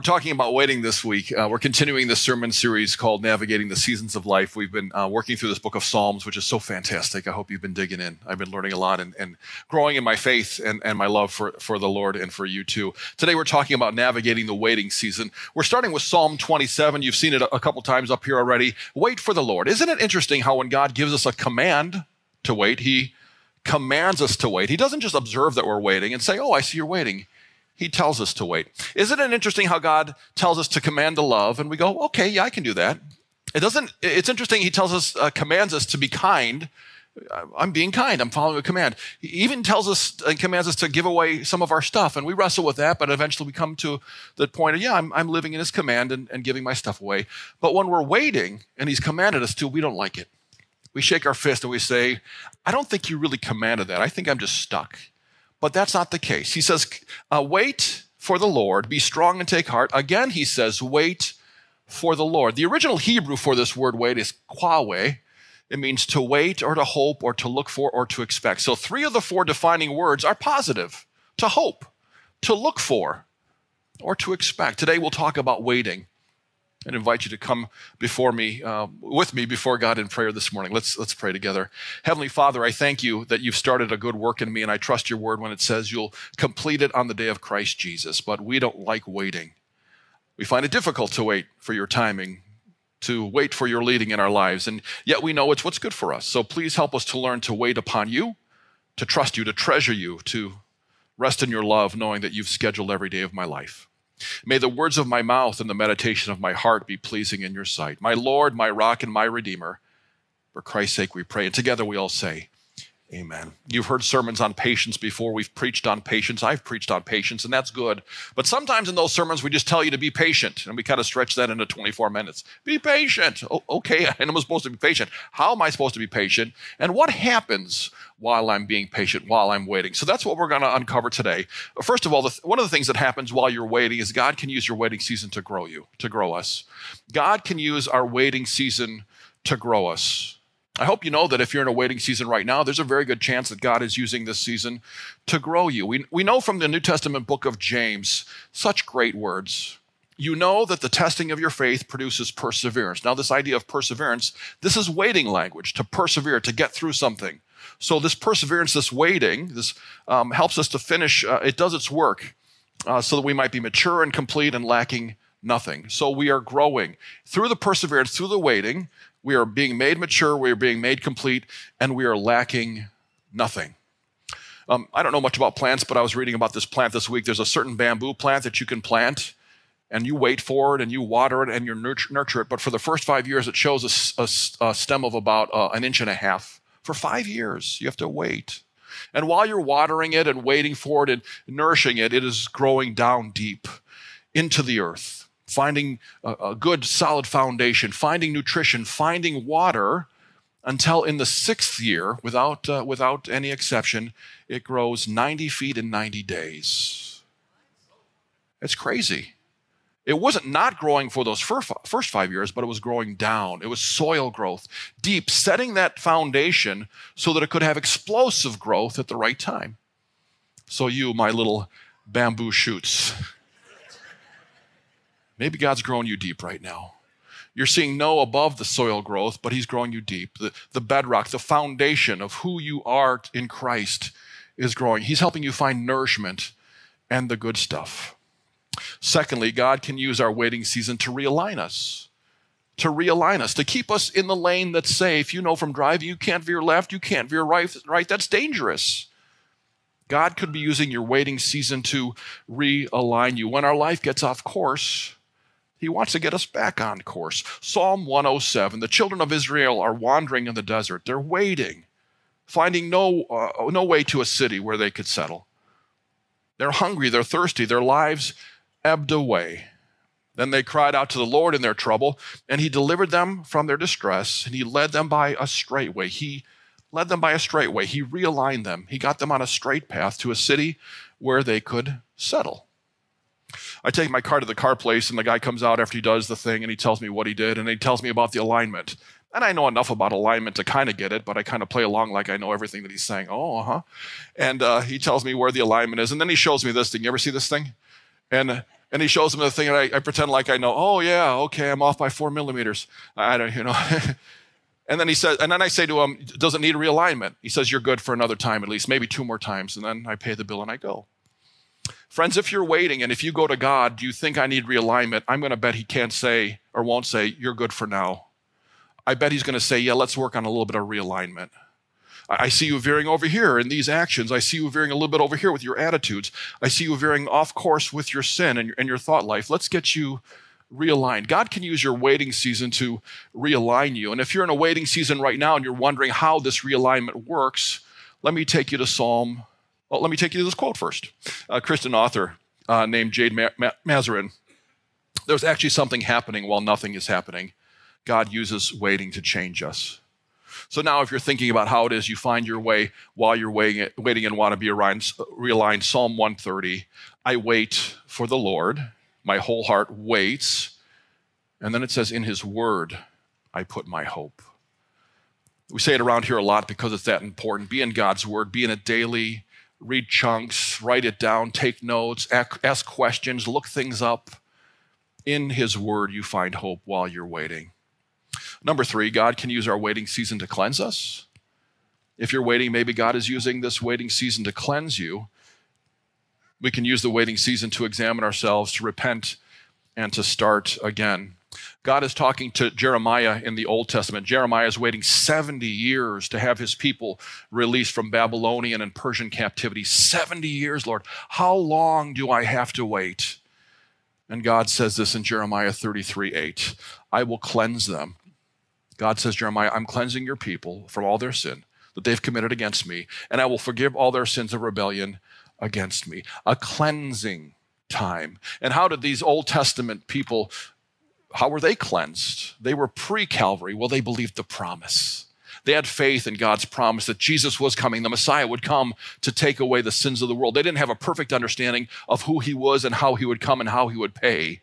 We're talking about waiting this week. Uh, we're continuing the sermon series called Navigating the Seasons of Life. We've been uh, working through this book of Psalms, which is so fantastic. I hope you've been digging in. I've been learning a lot and, and growing in my faith and, and my love for, for the Lord and for you too. Today, we're talking about navigating the waiting season. We're starting with Psalm 27. You've seen it a, a couple times up here already. Wait for the Lord. Isn't it interesting how when God gives us a command to wait, He commands us to wait? He doesn't just observe that we're waiting and say, Oh, I see you're waiting he tells us to wait. Isn't it interesting how God tells us to command to love and we go, okay, yeah, I can do that. It doesn't, it's interesting. He tells us, uh, commands us to be kind. I'm being kind. I'm following a command. He even tells us and commands us to give away some of our stuff. And we wrestle with that, but eventually we come to the point of, yeah, I'm, I'm living in his command and, and giving my stuff away. But when we're waiting and he's commanded us to, we don't like it. We shake our fist and we say, I don't think you really commanded that. I think I'm just stuck. But that's not the case. He says, uh, wait for the Lord, be strong and take heart. Again, he says, wait for the Lord. The original Hebrew for this word wait is kwawe. It means to wait or to hope or to look for or to expect. So three of the four defining words are positive to hope, to look for, or to expect. Today we'll talk about waiting and invite you to come before me, uh, with me before God in prayer this morning. Let's, let's pray together. Heavenly Father, I thank you that you've started a good work in me, and I trust your word when it says you'll complete it on the day of Christ Jesus. But we don't like waiting. We find it difficult to wait for your timing, to wait for your leading in our lives, and yet we know it's what's good for us. So please help us to learn to wait upon you, to trust you, to treasure you, to rest in your love, knowing that you've scheduled every day of my life. May the words of my mouth and the meditation of my heart be pleasing in your sight. My Lord, my rock, and my Redeemer. For Christ's sake we pray. And together we all say, Amen. You've heard sermons on patience before. We've preached on patience. I've preached on patience, and that's good. But sometimes in those sermons, we just tell you to be patient, and we kind of stretch that into 24 minutes. Be patient. Oh, okay, And I'm supposed to be patient. How am I supposed to be patient? And what happens while I'm being patient, while I'm waiting? So that's what we're going to uncover today. First of all, the, one of the things that happens while you're waiting is God can use your waiting season to grow you, to grow us. God can use our waiting season to grow us. I hope you know that if you're in a waiting season right now, there's a very good chance that God is using this season to grow you. We, we know from the New Testament book of James such great words. You know that the testing of your faith produces perseverance. Now, this idea of perseverance, this is waiting language to persevere, to get through something. So, this perseverance, this waiting, this um, helps us to finish, uh, it does its work uh, so that we might be mature and complete and lacking nothing. So, we are growing through the perseverance, through the waiting. We are being made mature, we are being made complete, and we are lacking nothing. Um, I don't know much about plants, but I was reading about this plant this week. There's a certain bamboo plant that you can plant, and you wait for it, and you water it, and you nurture, nurture it. But for the first five years, it shows a, a, a stem of about uh, an inch and a half. For five years, you have to wait. And while you're watering it and waiting for it and nourishing it, it is growing down deep into the earth finding a, a good solid foundation, finding nutrition, finding water until in the sixth year, without, uh, without any exception, it grows 90 feet in 90 days. It's crazy. It wasn't not growing for those first five years, but it was growing down. It was soil growth, deep, setting that foundation so that it could have explosive growth at the right time. So, you, my little bamboo shoots, Maybe God's growing you deep right now. You're seeing no above the soil growth, but He's growing you deep. The, the bedrock, the foundation of who you are in Christ is growing. He's helping you find nourishment and the good stuff. Secondly, God can use our waiting season to realign us. To realign us, to keep us in the lane that's safe. You know from driving, you can't veer left, you can't veer right, right. That's dangerous. God could be using your waiting season to realign you. When our life gets off course, he wants to get us back on course. Psalm 107 The children of Israel are wandering in the desert. They're waiting, finding no, uh, no way to a city where they could settle. They're hungry, they're thirsty, their lives ebbed away. Then they cried out to the Lord in their trouble, and He delivered them from their distress, and He led them by a straight way. He led them by a straight way. He realigned them. He got them on a straight path to a city where they could settle. I take my car to the car place, and the guy comes out after he does the thing, and he tells me what he did, and he tells me about the alignment. And I know enough about alignment to kind of get it, but I kind of play along like I know everything that he's saying. Oh, uh huh. And uh, he tells me where the alignment is, and then he shows me this thing. You ever see this thing? And And he shows him the thing, and I, I pretend like I know. Oh yeah, okay, I'm off by four millimeters. I don't, you know. and then he says, and then I say to him, "Does it need realignment?" He says, "You're good for another time, at least, maybe two more times." And then I pay the bill and I go. Friends, if you're waiting and if you go to God, do you think I need realignment? I'm going to bet He can't say or won't say, You're good for now. I bet He's going to say, Yeah, let's work on a little bit of realignment. I see you veering over here in these actions. I see you veering a little bit over here with your attitudes. I see you veering off course with your sin and your, and your thought life. Let's get you realigned. God can use your waiting season to realign you. And if you're in a waiting season right now and you're wondering how this realignment works, let me take you to Psalm. Well, let me take you to this quote first. A Christian author uh, named Jade Ma- Ma- Mazarin. There's actually something happening while nothing is happening. God uses waiting to change us. So now, if you're thinking about how it is you find your way while you're waiting, waiting and want to be realigned, Psalm 130 I wait for the Lord, my whole heart waits. And then it says, In his word, I put my hope. We say it around here a lot because it's that important. Be in God's word, be in a daily, read chunks, write it down, take notes, ask questions, look things up. In his word, you find hope while you're waiting. Number three, God can use our waiting season to cleanse us. If you're waiting, maybe God is using this waiting season to cleanse you. We can use the waiting season to examine ourselves, to repent, and to start again. God is talking to Jeremiah in the Old Testament. Jeremiah is waiting 70 years to have his people released from Babylonian and Persian captivity. 70 years, Lord. How long do I have to wait? And God says this in Jeremiah 33 8 I will cleanse them God says, Jeremiah, I'm cleansing your people from all their sin that they've committed against me, and I will forgive all their sins of rebellion against me. A cleansing time. And how did these Old Testament people, how were they cleansed? They were pre Calvary. Well, they believed the promise. They had faith in God's promise that Jesus was coming, the Messiah would come to take away the sins of the world. They didn't have a perfect understanding of who he was and how he would come and how he would pay,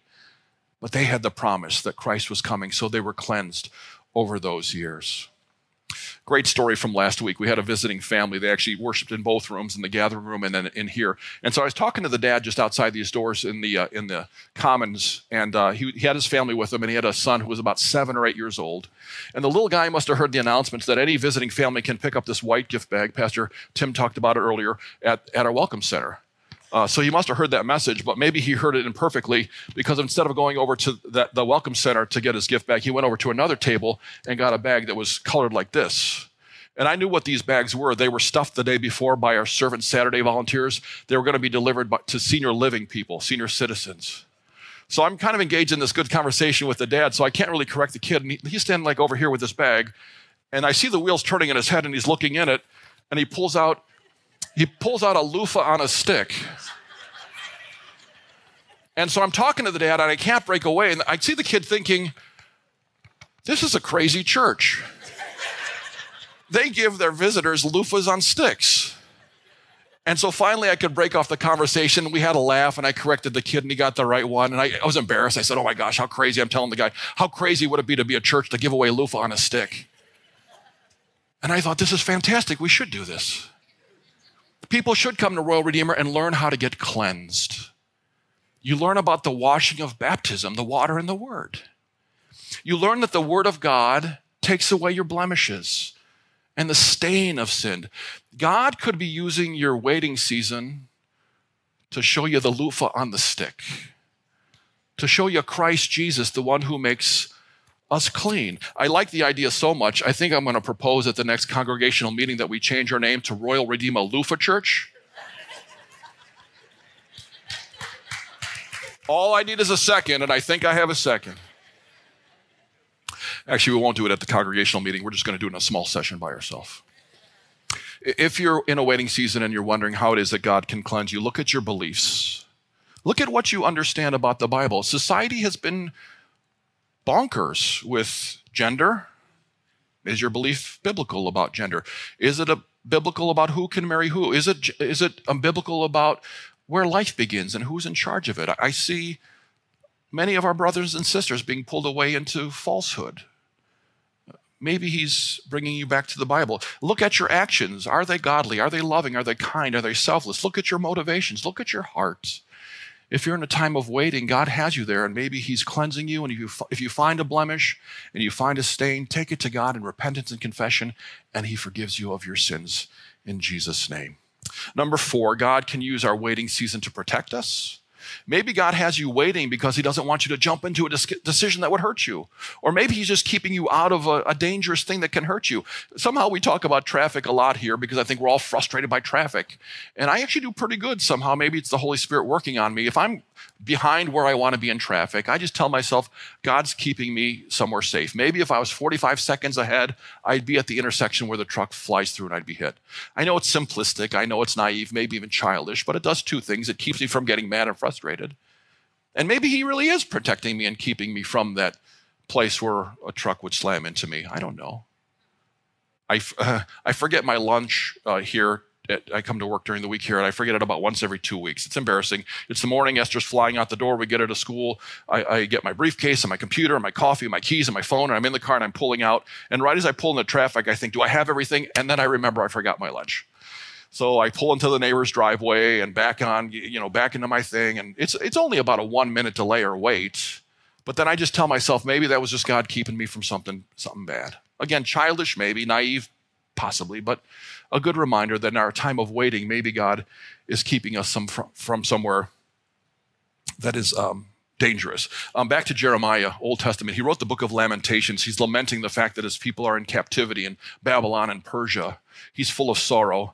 but they had the promise that Christ was coming, so they were cleansed over those years. Great story from last week. We had a visiting family. They actually worshiped in both rooms, in the gathering room and then in here. And so I was talking to the dad just outside these doors in the uh, in the commons, and uh, he, he had his family with him, and he had a son who was about seven or eight years old. And the little guy must have heard the announcements that any visiting family can pick up this white gift bag. Pastor Tim talked about it earlier at, at our welcome center. Uh, so he must have heard that message, but maybe he heard it imperfectly because instead of going over to the, the welcome center to get his gift bag, he went over to another table and got a bag that was colored like this. And I knew what these bags were. They were stuffed the day before by our Servant Saturday volunteers. They were going to be delivered to senior living people, senior citizens. So I'm kind of engaged in this good conversation with the dad, so I can't really correct the kid. And he, he's standing like over here with this bag, and I see the wheels turning in his head, and he's looking in it, and he pulls out he pulls out a loofah on a stick. And so I'm talking to the dad, and I can't break away. And I see the kid thinking, this is a crazy church. they give their visitors loofahs on sticks. And so finally, I could break off the conversation. We had a laugh, and I corrected the kid, and he got the right one. And I, I, was embarrassed. I said, Oh my gosh, how crazy. I'm telling the guy, How crazy would it be to be a church to give away loofah on a stick? And I thought, This is fantastic. We should do this. People should come to Royal Redeemer and learn how to get cleansed. You learn about the washing of baptism, the water and the word. You learn that the word of God takes away your blemishes and the stain of sin. God could be using your waiting season to show you the loofah on the stick, to show you Christ Jesus, the one who makes us clean. I like the idea so much. I think I'm going to propose at the next congregational meeting that we change our name to Royal Redeemer Loofah Church. All I need is a second, and I think I have a second. Actually, we won't do it at the congregational meeting. We're just going to do it in a small session by ourselves. If you're in a waiting season and you're wondering how it is that God can cleanse you, look at your beliefs. Look at what you understand about the Bible. Society has been bonkers with gender. Is your belief biblical about gender? Is it a biblical about who can marry who? Is it is it a biblical about where life begins and who's in charge of it? I see many of our brothers and sisters being pulled away into falsehood. Maybe he's bringing you back to the Bible. Look at your actions. Are they godly? Are they loving? Are they kind? Are they selfless? Look at your motivations. Look at your heart. If you're in a time of waiting, God has you there, and maybe He's cleansing you. And if you, if you find a blemish and you find a stain, take it to God in repentance and confession, and He forgives you of your sins in Jesus' name. Number four, God can use our waiting season to protect us. Maybe God has you waiting because He doesn't want you to jump into a decision that would hurt you. Or maybe He's just keeping you out of a, a, dangerous thing that can hurt you. Somehow we talk about traffic a lot here because I think we're all frustrated by traffic. And I actually do pretty good somehow. Maybe it's the Holy Spirit working on me. If I'm behind where I want to be in traffic, I just tell myself, God's keeping me somewhere safe. Maybe if I was 45 seconds ahead, I'd be at the intersection where the truck flies through and I'd be hit. I know it's simplistic, I know it's naive, maybe even childish, but it does two things. It keeps me from getting mad and frustrated. And maybe He really is protecting me and keeping me from that place where a truck would slam into me. I don't know. I, uh, I forget my lunch uh, here I come to work during the week here, and I forget it about once every two weeks. It's embarrassing. It's the morning. Esther's flying out the door. We get her to school. I, I get my briefcase and my computer and my coffee and my keys and my phone, and I'm in the car and I'm pulling out. And right as I pull in the traffic, I think, do I have everything? And then I remember I forgot my lunch. So I pull into the neighbor's driveway and back on, you know, back into my thing. And it's it's only about a one minute delay or wait. But then I just tell myself maybe that was just God keeping me from something something bad. Again, childish, maybe naive, possibly, but a good reminder that in our time of waiting, maybe God is keeping us some, from, from somewhere that is um, dangerous. Um, back to Jeremiah, Old Testament. He wrote the book of Lamentations. He's lamenting the fact that his people are in captivity in Babylon and Persia. He's full of sorrow.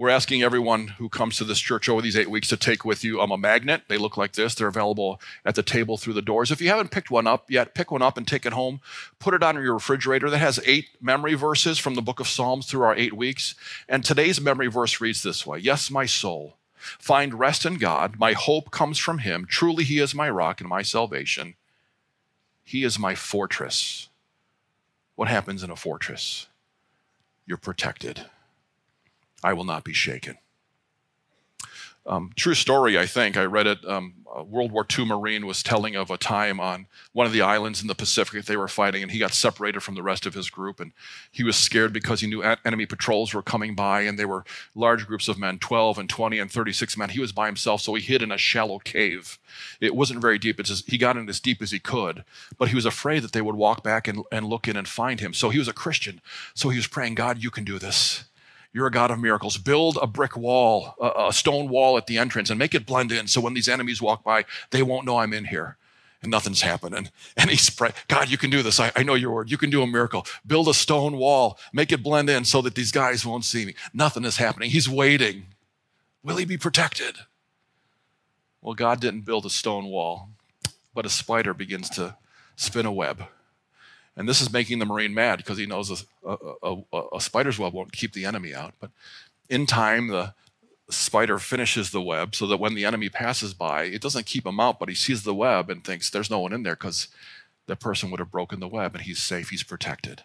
We're asking everyone who comes to this church over these eight weeks to take with you um, a magnet. They look like this. They're available at the table through the doors. If you haven't picked one up yet, pick one up and take it home. Put it on your refrigerator. That has eight memory verses from the book of Psalms through our eight weeks. And today's memory verse reads this way Yes, my soul, find rest in God. My hope comes from Him. Truly, He is my rock and my salvation. He is my fortress. What happens in a fortress? You're protected. I will not be shaken. Um, true story, I think. I read it. Um, World War II Marine was telling of a time on one of the islands in the Pacific that they were fighting, and he got separated from the rest of his group. And he was scared because he knew enemy patrols were coming by, and they were large groups of men 12 and 20 and 36 men. He was by himself, so he hid in a shallow cave. It wasn't very deep. It's he got in as deep as he could, but he was afraid that they would walk back and, and look in and find him. So he was a Christian. So he was praying, God, you can do this. You're a God of miracles. Build a brick wall, a, stone wall at the entrance, and make it blend in so when these enemies walk by, they won't know I'm in here and nothing's happening. And he's praying, God, you can do this. I, I, know your word. You can do a miracle. Build a stone wall, make it blend in so that these guys won't see me. Nothing is happening. He's waiting. Will he be protected? Well, God didn't build a stone wall, but a spider begins to spin a web. And this is making the Marine mad because he knows a, a, a, a, spider's web won't keep the enemy out. But in time, the spider finishes the web so that when the enemy passes by, it doesn't keep him out, but he sees the web and thinks there's no one in there because that person would have broken the web and he's safe, he's protected.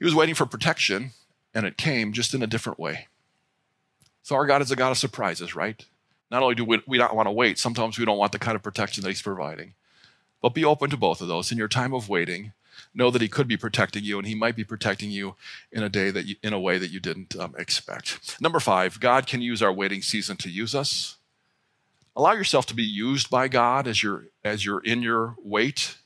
He was waiting for protection and it came just in a different way. So our God is a God of surprises, right? Not only do we, we not want to wait, sometimes we don't want the kind of protection that he's providing. But be open to both of those. In your time of waiting, know that He could be protecting you, and He might be protecting you in a day that you, in a way that you didn't um, expect. Number five, God can use our waiting season to use us. Allow yourself to be used by God as you're as you're in your wait.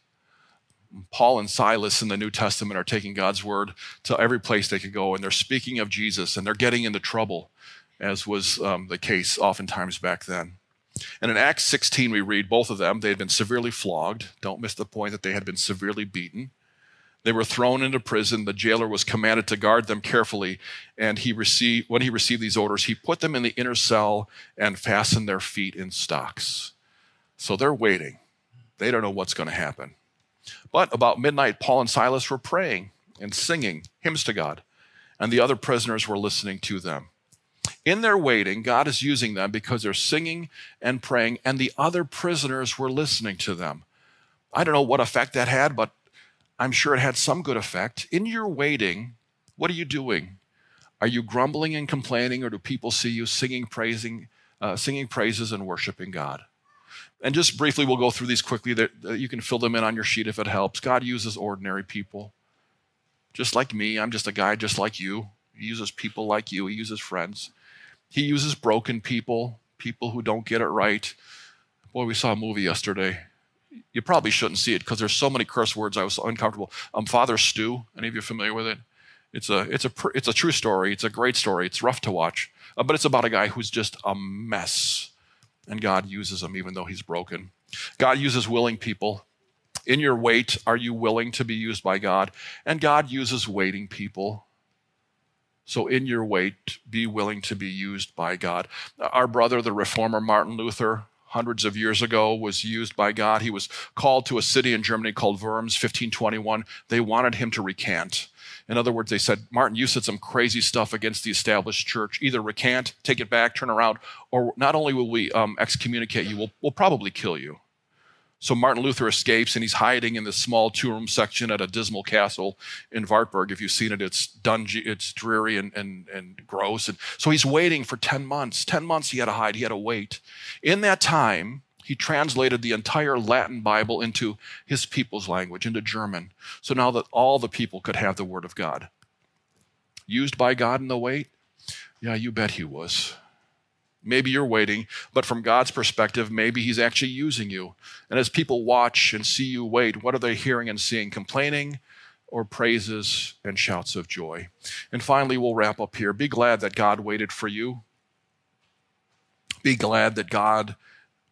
Paul and Silas in the New Testament are taking God's word to every place they could go, and they're speaking of Jesus, and they're getting into trouble, as was um, the case oftentimes back then. And in Acts 16, we read both of them. They had been severely flogged. Don't miss the point that they had been severely beaten. They were thrown into prison. The jailer was commanded to guard them carefully. And he received, when he received these orders, he put them in the inner cell and fastened their feet in stocks. So they're waiting. They don't know what's going to happen. But about midnight, Paul and Silas were praying and singing hymns to God, and the other prisoners were listening to them. In their waiting, God is using them because they're singing and praying, and the other prisoners were listening to them. I don't know what effect that had, but I'm sure it had some good effect. In your waiting, what are you doing? Are you grumbling and complaining, or do people see you singing, praising, uh, singing praises and worshiping God? And just briefly, we'll go through these quickly. That you can fill them in on your sheet if it helps. God uses ordinary people, just like me. I'm just a guy just like you. He uses people like you. He uses friends. He uses broken people, people who don't get it right. Boy, we saw a movie yesterday. You probably shouldn't see it because there's so many curse words. I was uncomfortable. Um, Father Stu. Any of you familiar with it? It's a it's a it's a true story. It's a great story. It's rough to watch, uh, but it's about a guy who's just a mess, and God uses him even though he's broken. God uses willing people. In your wait, are you willing to be used by God? And God uses waiting people. So, in your wait, be willing to be used by God. Our brother, the reformer Martin Luther, hundreds of years ago, was used by God. He was called to a city in Germany called Worms, 1521. They wanted him to recant. In other words, they said, Martin, you said some crazy stuff against the established church. Either recant, take it back, turn around, or not only will we um, excommunicate you, we'll, we'll probably kill you. So Martin Luther escapes and he's hiding in this small two room section at a dismal castle in Wartburg. If you've seen it, it's dungy, it's dreary and, and, and gross. And so he's waiting for 10 months. 10 months he had to hide, he had to wait. In that time, he translated the entire Latin Bible into his people's language, into German. So now that all the people could have the Word of God. Used by God in the wait? Yeah, you bet he was. Maybe you're waiting, but from God's perspective, maybe He's actually using you. And as people watch and see you wait, what are they hearing and seeing? Complaining or praises and shouts of joy? And finally, we'll wrap up here. Be glad that God waited for you. Be glad that God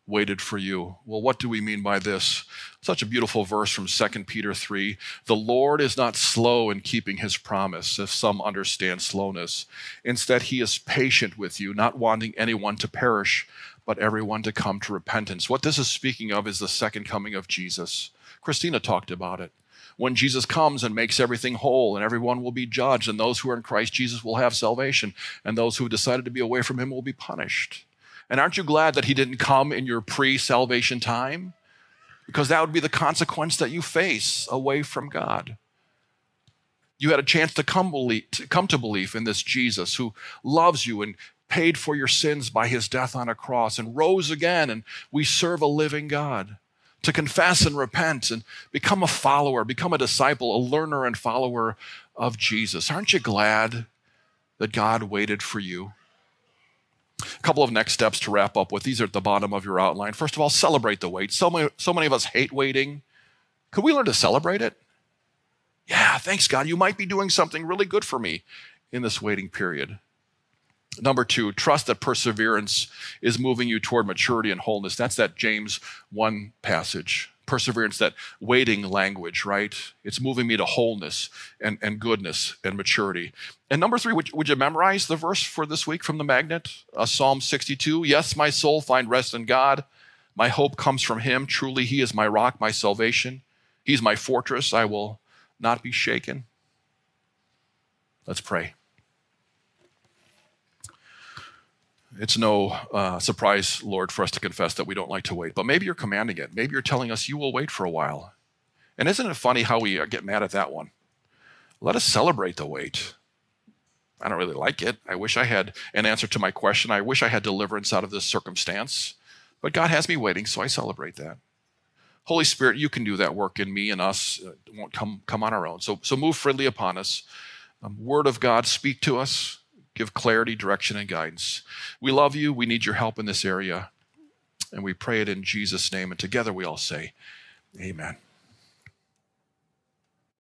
waited for you. Well, what do we mean by this? Such a beautiful verse from 2 Peter 3. The Lord is not slow in keeping his promise, if some understand slowness. Instead, he is patient with you, not wanting anyone to perish, but everyone to come to repentance. What this is speaking of is the second coming of Jesus. Christina talked about it. When Jesus comes and makes everything whole, and everyone will be judged, and those who are in Christ Jesus will have salvation, and those who have decided to be away from him will be punished. And aren't you glad that he didn't come in your pre salvation time? Because that would be the consequence that you face away from God. You had a chance to come, to come to belief in this Jesus who loves you and paid for your sins by his death on a cross and rose again, and we serve a living God. To confess and repent and become a follower, become a disciple, a learner and follower of Jesus. Aren't you glad that God waited for you? A couple of next steps to wrap up with. These are at the bottom of your outline. First of all, celebrate the wait. So many, so many of us hate waiting. Could we learn to celebrate it? Yeah, thanks, God. You might be doing something really good for me in this waiting period. Number two, trust that perseverance is moving you toward maturity and wholeness. That's that James 1 passage perseverance, that waiting language, right? It's moving me to wholeness and, and goodness and maturity. And number three, would, would you memorize the verse for this week from the magnet? Uh, Psalm 62 Yes, my soul, find rest in God. My hope comes from him. Truly, he is my rock, my salvation. He's my fortress. I will not be shaken. Let's pray. It's no uh, surprise, Lord, for us to confess that we don't like to wait. But maybe you're commanding it. Maybe you're telling us you will wait for a while. And isn't it funny how we uh, get mad at that one? Let us celebrate the wait. I don't really like it. I wish I had an answer to my question. I wish I had deliverance out of this circumstance. But God has me waiting, so I celebrate that. Holy Spirit, you can do that work in me and us. It won't come, come on our own. So, so move freely upon us. Um, Word of God, speak to us give clarity, direction, and guidance. We love you. We need your help in this area. And we pray it in Jesus' name. And together we all say, Amen.